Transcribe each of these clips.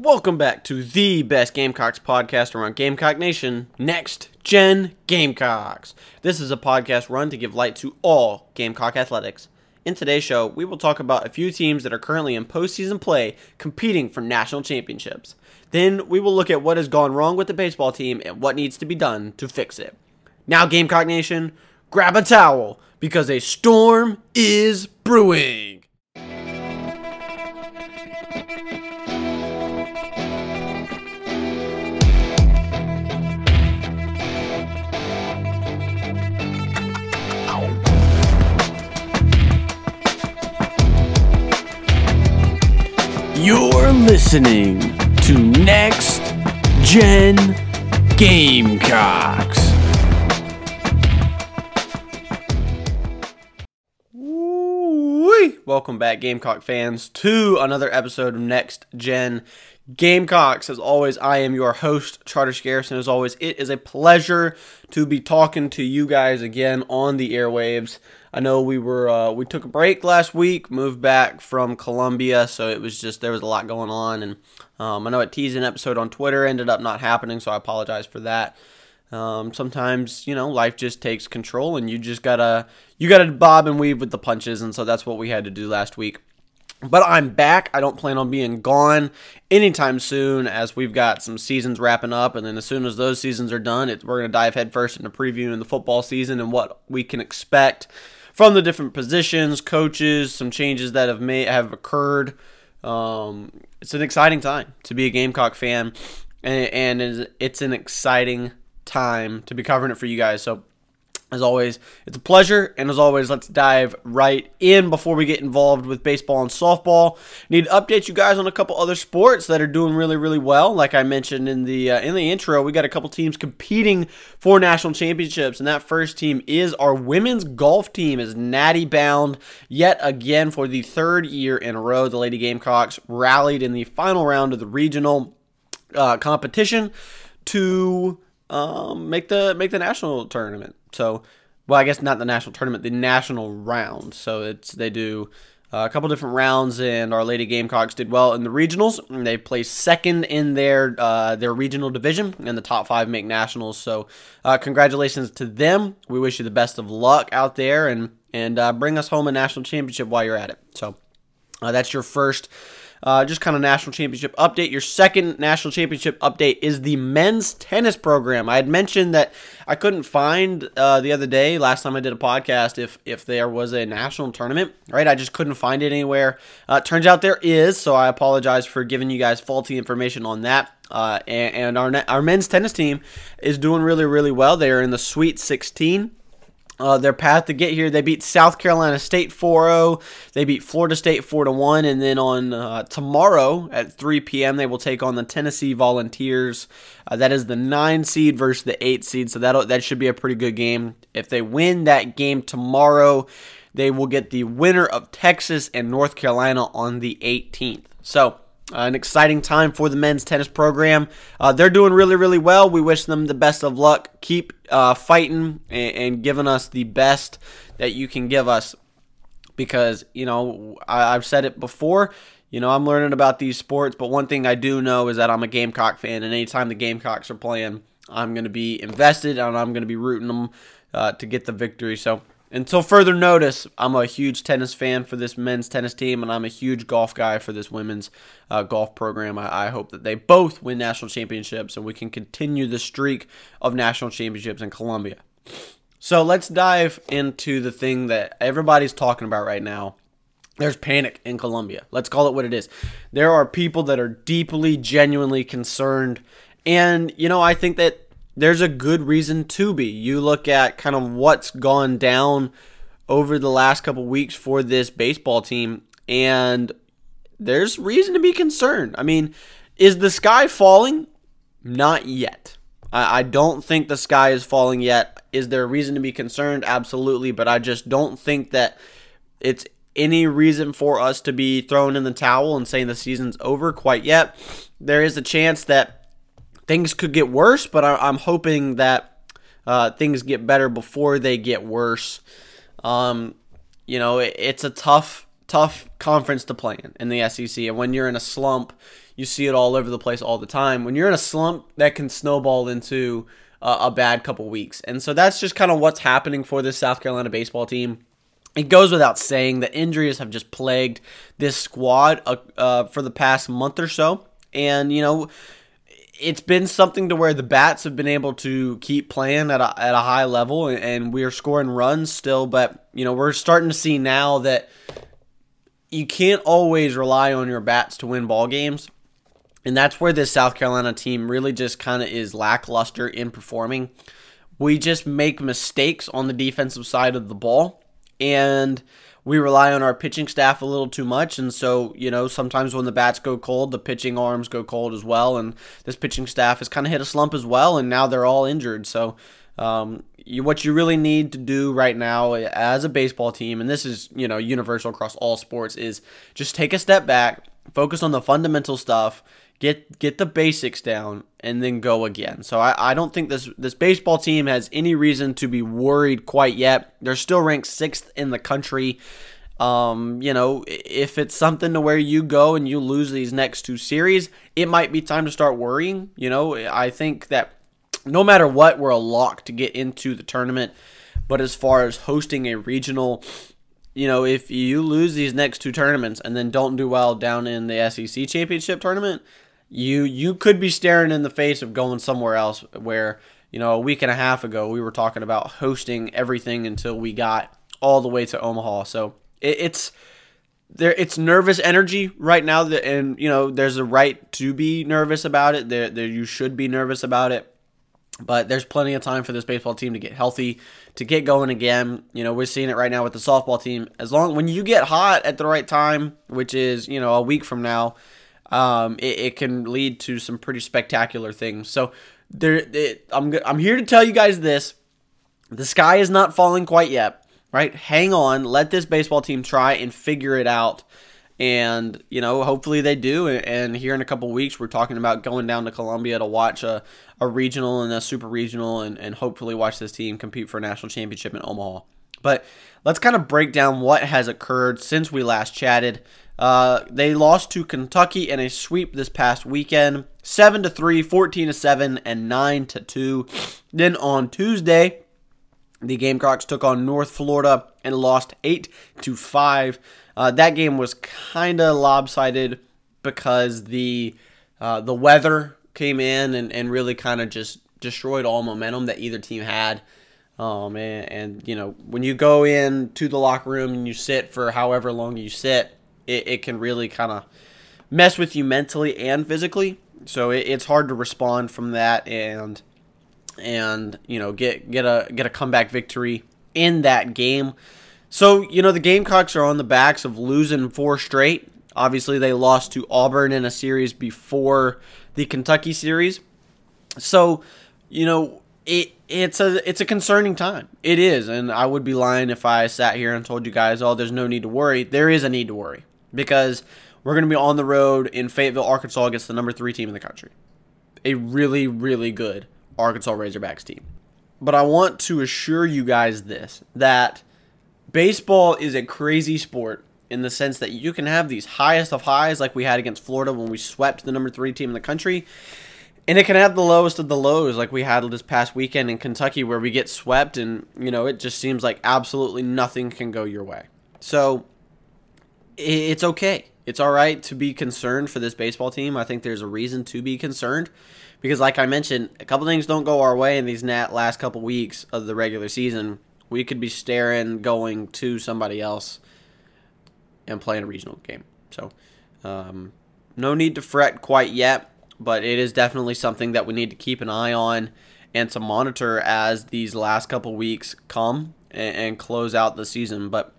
Welcome back to the best Gamecocks podcast around Gamecock Nation, Next Gen Gamecocks. This is a podcast run to give light to all Gamecock athletics. In today's show, we will talk about a few teams that are currently in postseason play competing for national championships. Then we will look at what has gone wrong with the baseball team and what needs to be done to fix it. Now, Gamecock Nation, grab a towel because a storm is brewing. Listening to Next Gen Gamecocks. Woo-wee. Welcome back, Gamecock fans, to another episode of Next Gen Gamecocks. As always, I am your host, Charter Scarce, and as always, it is a pleasure to be talking to you guys again on the airwaves. I know we were uh, we took a break last week, moved back from Columbia, so it was just there was a lot going on, and um, I know a teasing episode on Twitter ended up not happening, so I apologize for that. Um, sometimes you know life just takes control, and you just gotta you gotta bob and weave with the punches, and so that's what we had to do last week. But I'm back. I don't plan on being gone anytime soon as we've got some seasons wrapping up. And then as soon as those seasons are done, it, we're going to dive headfirst into previewing the football season and what we can expect from the different positions, coaches, some changes that have made have occurred. Um, it's an exciting time to be a Gamecock fan, and, and it's an exciting time to be covering it for you guys. So as always, it's a pleasure, and as always, let's dive right in before we get involved with baseball and softball. Need to update you guys on a couple other sports that are doing really, really well. Like I mentioned in the uh, in the intro, we got a couple teams competing for national championships, and that first team is our women's golf team is natty bound yet again for the third year in a row. The Lady Gamecocks rallied in the final round of the regional uh, competition to um, make the make the national tournament. So, well, I guess not the national tournament, the national round. So it's they do uh, a couple different rounds, and Our Lady Gamecocks did well in the regionals. They placed second in their uh, their regional division, and the top five make nationals. So, uh, congratulations to them. We wish you the best of luck out there, and and uh, bring us home a national championship while you're at it. So, uh, that's your first uh, just kind of national championship update. Your second national championship update is the men's tennis program. I had mentioned that I couldn't find uh, the other day, last time I did a podcast, if if there was a national tournament. Right, I just couldn't find it anywhere. Uh, turns out there is, so I apologize for giving you guys faulty information on that. Uh, and, and our our men's tennis team is doing really really well. They are in the Sweet 16. Uh, their path to get here, they beat South Carolina State 4-0. They beat Florida State 4-1, and then on uh, tomorrow at 3 p.m. they will take on the Tennessee Volunteers. Uh, that is the nine seed versus the eight seed, so that that should be a pretty good game. If they win that game tomorrow, they will get the winner of Texas and North Carolina on the 18th. So uh, an exciting time for the men's tennis program. Uh, they're doing really, really well. We wish them the best of luck. Keep uh, fighting and, and, giving us the best that you can give us because, you know, I, I've said it before. You know, I'm learning about these sports, but one thing I do know is that I'm a Gamecock fan, and anytime the Gamecocks are playing, I'm going to be invested and I'm going to be rooting them uh, to get the victory. So, until further notice, I'm a huge tennis fan for this men's tennis team, and I'm a huge golf guy for this women's uh, golf program. I, I, hope that they both win national championships and we can continue the streak of national championships in Columbia. So let's dive into the thing that everybody's talking about right now. There's panic in Columbia. Let's call it what it is. There are people that are deeply, genuinely concerned. And, you know, I think that there's a good reason to be. You look at kind of what's gone down over the last couple weeks for this baseball team, and there's reason to be concerned. I mean, is the sky falling? Not yet. I, I don't think the sky is falling yet. Is there a reason to be concerned? Absolutely, but I just don't think that it's any reason for us to be thrown in the towel and saying the season's over quite yet. There is a chance that things could get worse, but I, am hoping that uh, things get better before they get worse. Um, you know, it, it's a tough, tough conference to play in in the SEC, and when you're in a slump, You see it all over the place all the time. When you're in a slump, that can snowball into uh, a bad couple weeks. And so that's just kind of what's happening for this South Carolina baseball team. It goes without saying that injuries have just plagued this squad uh, uh, for the past month or so. And, you know, it's been something to where the bats have been able to keep playing at a, at a high level and we're scoring runs still but you know we're starting to see now that you can't always rely on your bats to win ball games and that's where this South Carolina team really just kind of is lackluster in performing. We just make mistakes on the defensive side of the ball and we rely on our pitching staff a little too much. And so, you know, sometimes when the bats go cold, the pitching arms go cold as well. And this pitching staff has kind of hit a slump as well. And now they're all injured. So, um, you, what you really need to do right now as a baseball team, and this is, you know, universal across all sports, is just take a step back, focus on the fundamental stuff, get get the basics down and then go again. So I, I don't think this this baseball team has any reason to be worried quite yet. They're still ranked sixth in the country. Um, you know, if it's something to where you go and you lose these next two series, it might be time to start worrying. You know, I think that no matter what, we're a lock to get into the tournament. But as far as hosting a regional, you know, if you lose these next two tournaments and then don't do well down in the SEC championship tournament, you you could be staring in the face of going somewhere else where you know a week and a half ago we were talking about hosting everything until we got all the way to Omaha. So it, it's there it's nervous energy right now that and you know there's a right to be nervous about it. There there you should be nervous about it. But there's plenty of time for this baseball team to get healthy, to get going again. You know, we're seeing it right now with the softball team. As long when you get hot at the right time, which is, you know, a week from now, um, it, it, can lead to some pretty spectacular things. So there, it, I'm I'm here to tell you guys this: the sky is not falling quite yet. Right? Hang on, let this baseball team try and figure it out. And you know, hopefully they do. And here in a couple weeks, we're talking about going down to Columbia to watch a, a regional and a super regional, and, and hopefully watch this team compete for a national championship in Omaha. But let's kind of break down what has occurred since we last chatted. Uh, they lost to Kentucky in a sweep this past weekend, 7 to 3, 14 to 7, and 9 to 2. Then on Tuesday, the Gamecocks took on North Florida and lost 8 to 5. Uh, that game was kind of lopsided because the uh, the weather came in and, and really kind of just destroyed all momentum that either team had. Um, and, and, you know, when you go in to the locker room and you sit for however long you sit, it, it can really kind of mess with you mentally and physically. So it, it's hard to respond from that and and you know get get a get a comeback victory in that game. So you know the Gamecocks are on the backs of losing four straight. Obviously, they lost to Auburn in a series before the Kentucky series. So you know it it's a it's a concerning time. It is, and I would be lying if I sat here and told you guys, "Oh, there's no need to worry." There is a need to worry because we're going to be on the road in Fayetteville, Arkansas against the number three team in the country. A really, really good Arkansas Razorbacks team. But I want to assure you guys this that baseball is a crazy sport in the sense that you can have these highest of highs like we had against Florida when we swept the number three team in the country. And it can have the lowest of the lows like we had this past weekend in Kentucky where we get swept and, you know, it just seems like absolutely nothing can go your way. So it's okay. It's all right to be concerned for this baseball team. I think there's a reason to be concerned because, like I mentioned, a couple things don't go our way in these last couple weeks of the regular season. We could be staring going to somebody else and playing a regional game. So, um, no need to fret quite yet, but it is definitely something that we need to keep an eye on and to monitor as these last couple weeks come and, and close out the season. But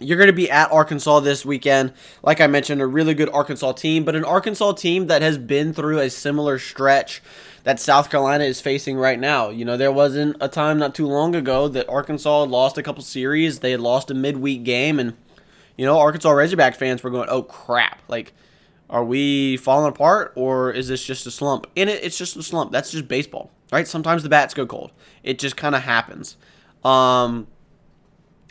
you're going to be at Arkansas this weekend. Like I mentioned, a really good Arkansas team, but an Arkansas team that has been through a similar stretch that South Carolina is facing right now. You know, there wasn't a time not too long ago that Arkansas lost a couple series. They had lost a midweek game, and, you know, Arkansas Razorback fans were going, oh, crap. Like, are we falling apart, or is this just a slump? And it, it's just a slump. That's just baseball, right? Sometimes the bats go cold. It just kind of happens. Um,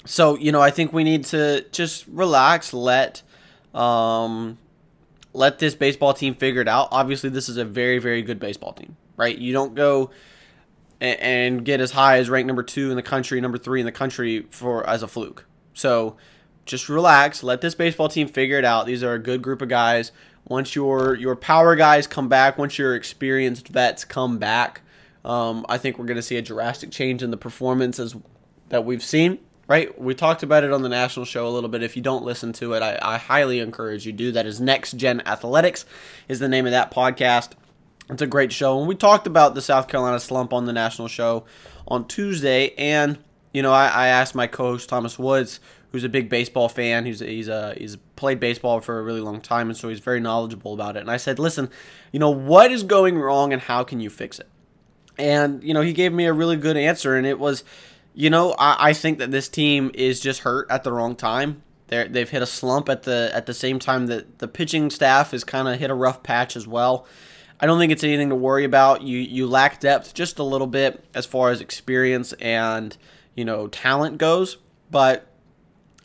so you know, I think we need to just relax, let um, let this baseball team figure it out. Obviously, this is a very, very good baseball team, right? You don't go and, get as high as rank number two in the country, number three in the country for as a fluke. So just relax, let this baseball team figure it out. These are a good group of guys. Once your your power guys come back, once your experienced vets come back, um, I think we're going to see a drastic change in the performances that we've seen. Right, we talked about it on the national show a little bit. If you don't listen to it, I, I highly encourage you do. That is Next Gen Athletics, is the name of that podcast. It's a great show, and we talked about the South Carolina slump on the national show on Tuesday. And you know, I, I asked my co-host Thomas Woods, who's a big baseball fan. He's he's a he's played baseball for a really long time, and so he's very knowledgeable about it. And I said, listen, you know, what is going wrong, and how can you fix it? And you know, he gave me a really good answer, and it was you know, I, I think that this team is just hurt at the wrong time. They're, they've hit a slump at the at the same time that the pitching staff has kind of hit a rough patch as well. I don't think it's anything to worry about. You you lack depth just a little bit as far as experience and you know talent goes, but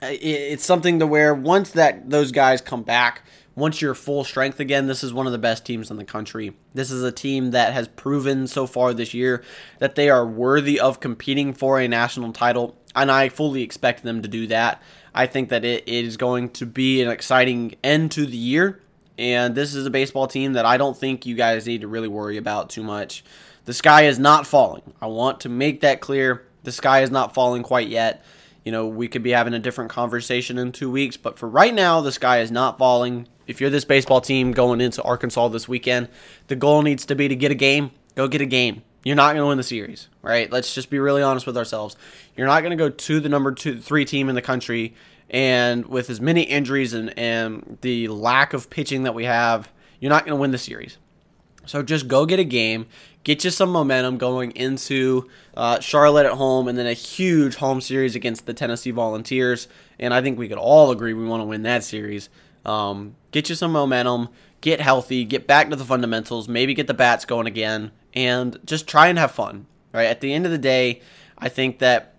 uh, it's something to where once that those guys come back, once you're full strength again, this is one of the best teams in the country. This is a team that has proven so far this year that they are worthy of competing for a national title, and I fully expect them to do that. I think that it is going to be an exciting end to the year, and this is a baseball team that I don't think you guys need to really worry about too much. The sky is not falling. I want to make that clear. The sky is not falling quite yet. You know, we could be having a different conversation in two weeks, but for right now, the sky is not falling if you're this baseball team going into Arkansas this weekend, the goal needs to be to get a game. Go get a game. You're not going to win the series, right? Let's just be really honest with ourselves. You're not going to go to the number two, three team in the country, and with as many injuries and, and the lack of pitching that we have, you're not going to win the series. So just go get a game, get you some momentum going into uh, Charlotte at home, and then a huge home series against the Tennessee Volunteers. And I think we could all agree we want to win that series. Um, get you some momentum, get healthy, get back to the fundamentals, maybe get the bats going again, and just try and have fun. Right? At the end of the day, I think that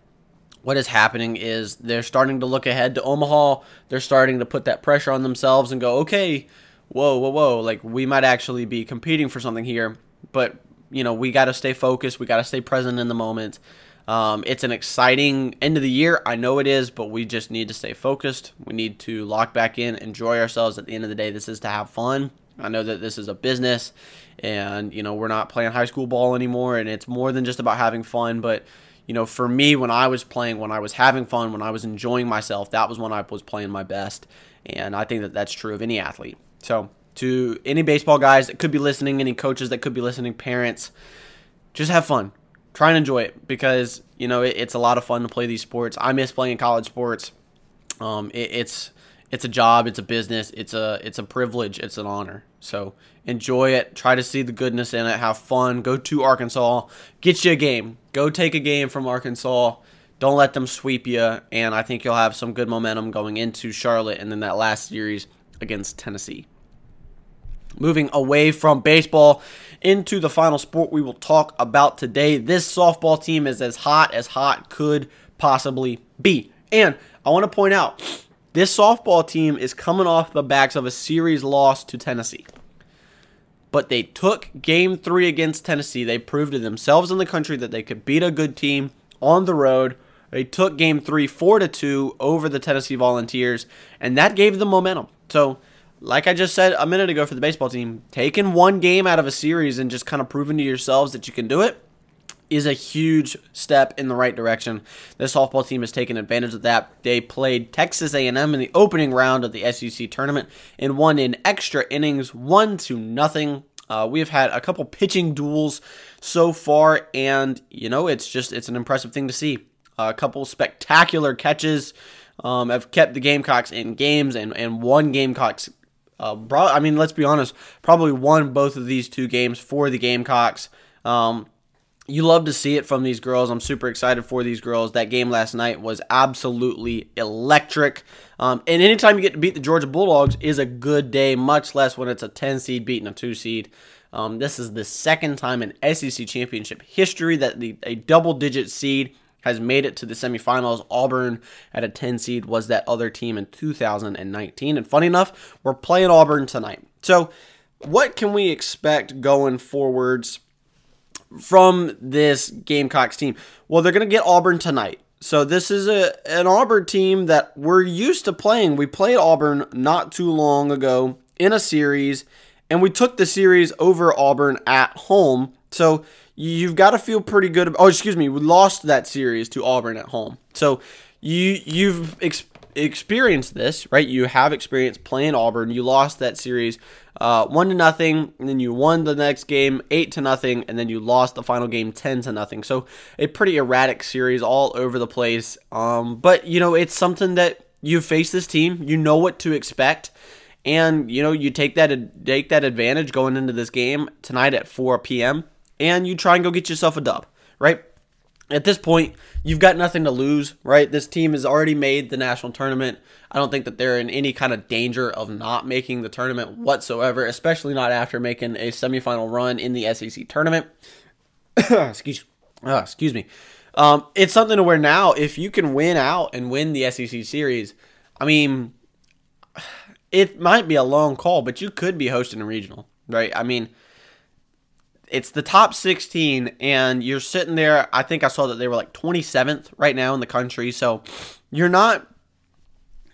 what is happening is they're starting to look ahead to Omaha. They're starting to put that pressure on themselves and go, okay, whoa, whoa, whoa, like we might actually be competing for something here, but you know we got to stay focused. We got to stay present in the moment. Um, it's an exciting end of the year. I know it is, but we just need to stay focused. We need to lock back in, enjoy ourselves. At the end of the day, this is to have fun. I know that this is a business, and you know we're not playing high school ball anymore, and it's more than just about having fun. But you know, for me, when I was playing, when I was having fun, when I was enjoying myself, that was when I was playing my best. And I think that that's true of any athlete. So, to any baseball guys that could be listening, any coaches that could be listening, parents, just have fun try and enjoy it because you know it, it's a lot of fun to play these sports. I miss playing college sports. Um, it, it's it's a job, it's a business, it's a it's a privilege, it's an honor. So enjoy it. Try to see the goodness in it. Have fun. Go to Arkansas. Get you a game. Go take a game from Arkansas. Don't let them sweep you. And I think you'll have some good momentum going into Charlotte and then that last series against Tennessee. Moving away from baseball into the final sport we will talk about today. This softball team is as hot as hot could possibly be. And I want to point out this softball team is coming off the backs of a series loss to Tennessee. But they took game three against Tennessee. They proved to themselves in the country that they could beat a good team on the road. They took game three four to two over the Tennessee Volunteers, and that gave them momentum. So like I just said a minute ago for the baseball team, taking one game out of a series and just kind of proving to yourselves that you can do it is a huge step in the right direction. This softball team has taken advantage of that. They played Texas A&M in the opening round of the SEC tournament and won in extra innings, one to nothing. Uh, we have had a couple pitching duels so far, and you know it's just it's an impressive thing to see. a couple spectacular catches um, have kept the Gamecocks in games, and and one Gamecocks uh, bro- I mean, let's be honest, probably won both of these two games for the Gamecocks. Um, you love to see it from these girls. I'm super excited for these girls. That game last night was absolutely electric. Um, and anytime you get to beat the Georgia Bulldogs is a good day, much less when it's a 10 seed beating a 2 seed. Um, this is the second time in SEC championship history that the, a double digit seed has made it to the semifinals. Auburn at a 10 seed was that other team in 2019. And funny enough, we're playing Auburn tonight. So, what can we expect going forwards from this Gamecocks team? Well, they're going to get Auburn tonight. So this is a an Auburn team that we're used to playing. We played Auburn not too long ago in a series, and we took the series over Auburn at home. So you've got to feel pretty good. Oh, excuse me, we lost that series to Auburn at home. So you you've ex- experienced this, right? You have experience playing Auburn. You lost that series uh, one to nothing, and then you won the next game eight to nothing, and then you lost the final game ten to nothing. So a pretty erratic series all over the place. Um, but you know it's something that you face this team. You know what to expect. And you know you take that take that advantage going into this game tonight at 4 p.m. and you try and go get yourself a dub, right? at this point, you've got nothing to lose, right? This team has already made the national tournament. I don't think that they're in any kind of danger of not making the tournament whatsoever, especially not after making a semifinal run in the SEC tournament. excuse, uh, excuse me. Um, it's something to where now, if you can win out and win the SEC series, I mean, it might be a long call, but you could be hosting a regional, right? I mean, it's the top 16 and you're sitting there i think i saw that they were like 27th right now in the country so you're not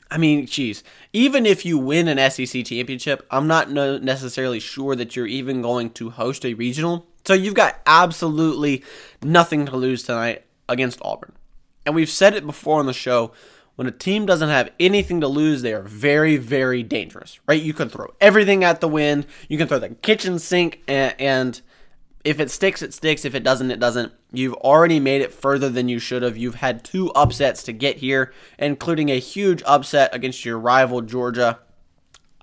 i mean geez even if you win an sec championship i'm not no necessarily sure that you're even going to host a regional so you've got absolutely nothing to lose tonight against auburn and we've said it before on the show when a team doesn't have anything to lose, they are very, very dangerous, right? You can throw everything at the wind. You can throw the kitchen sink and, and if it sticks, it sticks. If it doesn't, it doesn't. You've already made it further than you should have. You've had two upsets to get here, including a huge upset against your rival, Georgia.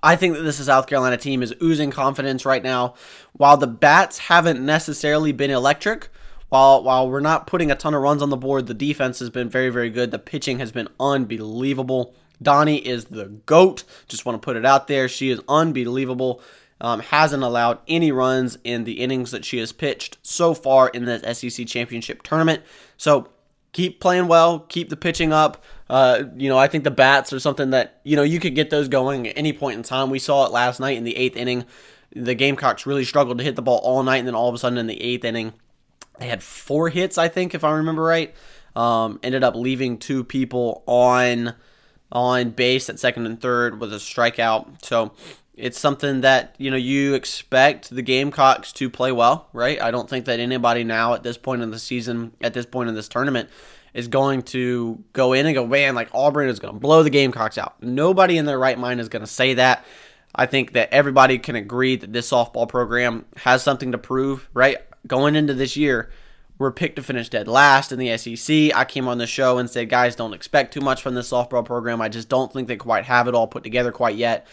I think that this South Carolina team is oozing confidence right now. While the bats haven't necessarily been electric, while while we're not putting a ton of runs on the board, the defense has been very, very good. The pitching has been unbelievable. Donnie is the GOAT. Just want to put it out there. She is unbelievable um, hasn't allowed any runs in the innings that she has pitched so far in the SEC championship tournament. So keep playing well, keep the pitching up. Uh, you know, I think the bats are something that you know you could get those going at any point in time. We saw it last night in the eighth inning. The Gamecocks really struggled to hit the ball all night, and then all of a sudden in the eighth inning, they had four hits, I think, if I remember right. Um, ended up leaving two people on on base at second and third with a strikeout. So it's something that you know you expect the Gamecocks to play well, right? I don't think that anybody now at this point in the season, at this point in this tournament, is going to go in and go, man, like Auburn is going to blow the Gamecocks out. Nobody in their right mind is going to say that. I think that everybody can agree that this softball program has something to prove, right? Going into this year, we're picked to finish dead last in the SEC. I came on the show and said, guys, don't expect too much from this softball program. I just don't think they quite have it all put together quite yet.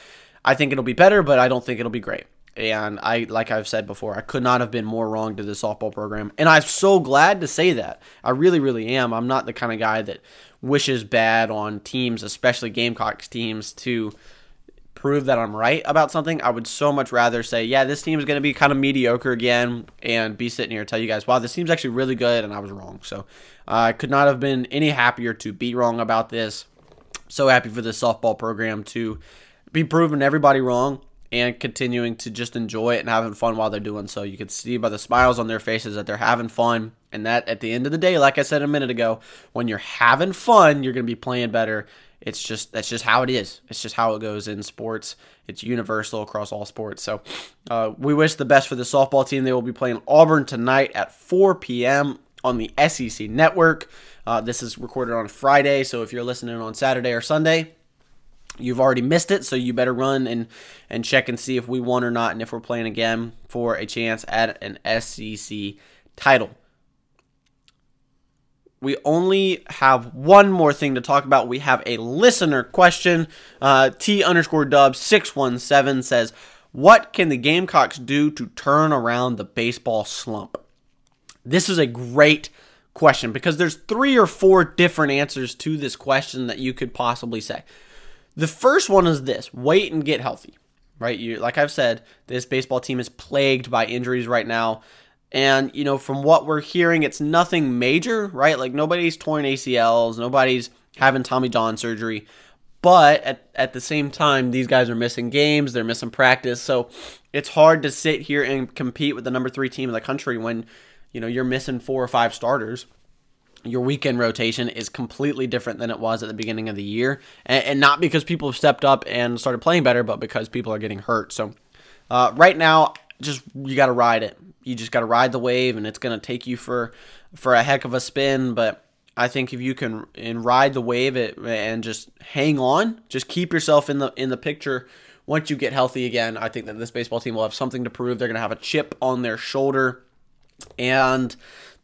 I think it'll be better, but I don't think it'll be great. And I, like I've said before, I could not have been more wrong to the softball program. And I'm so glad to say that. I really, really am. I'm not the kind of guy that wishes bad on teams, especially Gamecocks teams, to prove that I'm right about something. I would so much rather say, yeah, this team is going to be kind of mediocre again and be sitting here and tell you guys, wow, this team's actually really good and I was wrong. So uh, I could not have been any happier to be wrong about this. So happy for this softball program to be proving everybody wrong and continuing to just enjoy it and having fun while they're doing so. You can see by the smiles on their faces that they're having fun. And that at the end of the day, like I said a minute ago, when you're having fun, you're going to be playing better. It's just that's just how it is. It's just how it goes in sports. It's universal across all sports. So uh, we wish the best for the softball team. They will be playing Auburn tonight at 4 p.m. on the SEC Network. Uh, this is recorded on Friday, so if you're listening on Saturday or Sunday, You've already missed it, so you better run and, and check and see if we won or not and if we're playing again for a chance at an SEC title. We only have one more thing to talk about. We have a listener question. Uh, T underscore dub 617 says, What can the Gamecocks do to turn around the baseball slump? This is a great question because there's three or four different answers to this question that you could possibly say. The first one is this wait and get healthy, right? You, like I've said, this baseball team is plagued by injuries right now. And, you know, from what we're hearing, it's nothing major, right? Like nobody's torn ACLs, nobody's having Tommy John surgery. But at, at the same time, these guys are missing games, they're missing practice. So it's hard to sit here and compete with the number three team in the country when, you know, you're missing four or five starters. Your weekend rotation is completely different than it was at the beginning of the year. And, and not because people have stepped up and started playing better, but because people are getting hurt. So uh, right now, just you got to ride it. You just got to ride the wave, and it's going to take you for for a heck of a spin. But I think if you can and ride the wave it and just hang on, just keep yourself in the in the picture. Once you get healthy again, I think that this baseball team will have something to prove. They're going to have a chip on their shoulder, and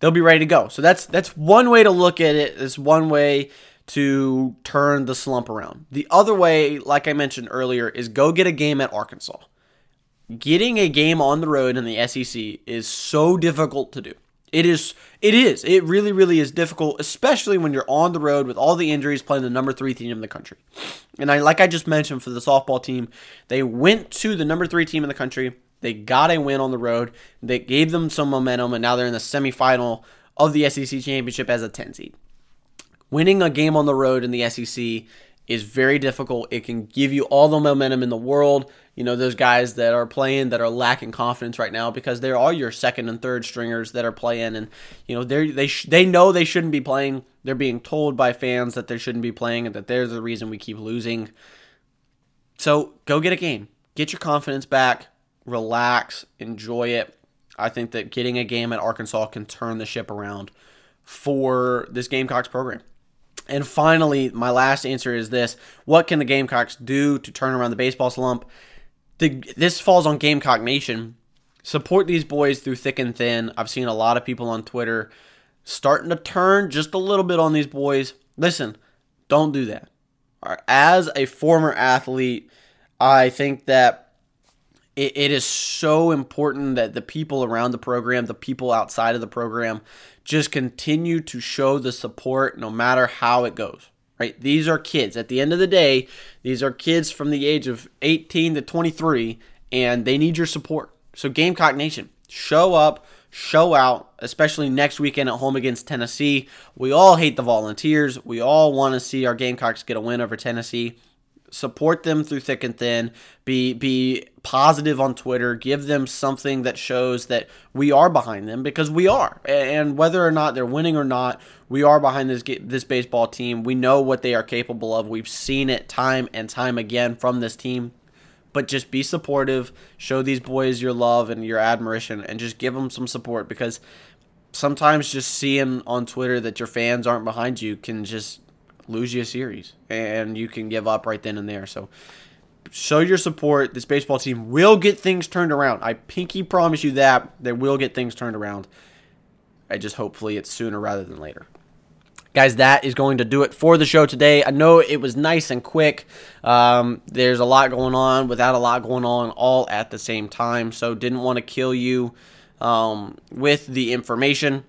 they'll be ready to go. So that's that's one way to look at it. It's one way to turn the slump around. The other way, like I mentioned earlier, is go get a game at Arkansas. Getting a game on the road in the SEC is so difficult to do. It is. It is. It really, really is difficult, especially when you're on the road with all the injuries playing the number three team in the country. And I, like I just mentioned, for the softball team, they went to the number three team in the country. They got a win on the road. They gave them some momentum, and now they're in the semifinal of the SEC championship as a 10 seed. Winning a game on the road in the SEC is very difficult. It can give you all the momentum in the world. You know, those guys that are playing that are lacking confidence right now because there are all your second and third stringers that are playing and you know, they they sh- they know they shouldn't be playing. They're being told by fans that they shouldn't be playing and that they're the reason we keep losing. So, go get a game. Get your confidence back. Relax, enjoy it. I think that getting a game at Arkansas can turn the ship around for this Gamecocks program. And finally, my last answer is this What can the Gamecocks do to turn around the baseball slump? The, this falls on Gamecock Nation. Support these boys through thick and thin. I've seen a lot of people on Twitter starting to turn just a little bit on these boys. Listen, don't do that. As a former athlete, I think that it, it is so important that the people around the program, the people outside of the program, just continue to show the support no matter how it goes. Right? These are kids. At the end of the day, these are kids from the age of 18 to 23 and they need your support. So Gamecock Nation, show up, show out, especially next weekend at home against Tennessee. We all hate the Volunteers. We all want to see our Gamecocks get a win over Tennessee support them through thick and thin. Be be positive on twitter. Give them something that shows that we are behind them because we are. And whether or not they're winning or not we are behind this this baseball team. We know what they are capable of. We've seen it time and time again from this team. But just be supportive. Show these boys your love and your admiration and just give them some support because sometimes just seeing on twitter that your fans aren't behind you can just lose you a series, and you can give up right then and there. So show your support. This baseball team will get things turned around. I pinky promise you that they will get things turned around. I just hopefully it's sooner rather than later. Guys, that is going to do it for the show today. I know it was nice and quick. Um, there's a lot going on without a lot going on all at the same time, so didn't want to kill you um, with the information.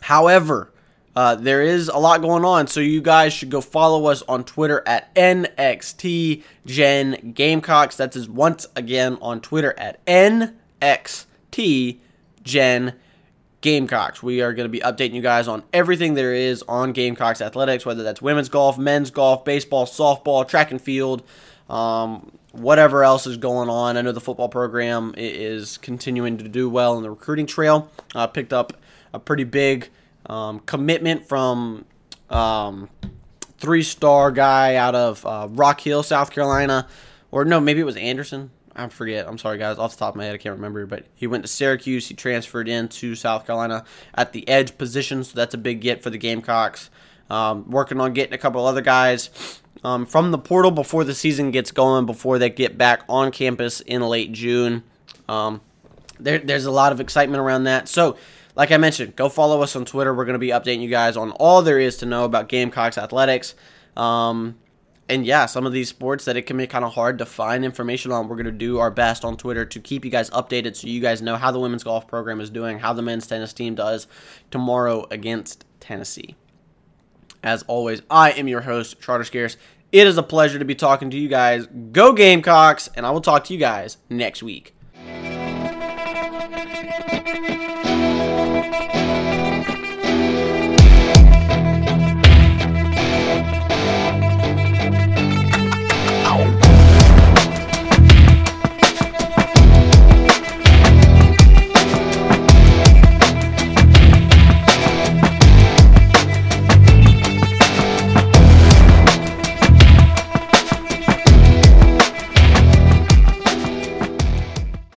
However, uh, there is a lot going on, so you guys should go follow us on Twitter at NXT Gen Gamecocks. That's is once again on Twitter at NXT Gen Gamecocks. We are going to be updating you guys on everything there is on Gamecocks athletics, whether that's women's golf, men's golf, baseball, softball, track and field, um, whatever else is going on. I know the football program is continuing to do well in the recruiting trail. Uh, picked up a pretty big um, commitment from um, three star guy out of uh, Rock Hill, South Carolina, or no, maybe it was Anderson. I forget. I'm sorry, guys. Off the top of my head, I can't remember. But he went to Syracuse. He transferred into South Carolina at the edge position, so that's a big get for the Gamecocks. Um, working on getting a couple other guys um, from the portal before the season gets going, before they get back on campus in late June. Um, there, there's a lot of excitement around that. So like I mentioned, go follow us on Twitter. We're going to be updating you guys on all there is to know about Gamecocks athletics. Um, and yeah, some of these sports that it can be kind of hard to find information on, we're going to do our best on Twitter to keep you guys updated so you guys know how the women's golf program is doing, how the men's tennis team does tomorrow against Tennessee. As always, I am your host, Charter Scarce. It is a pleasure to be talking to you guys. Go Gamecocks, and I will talk to you guys next week.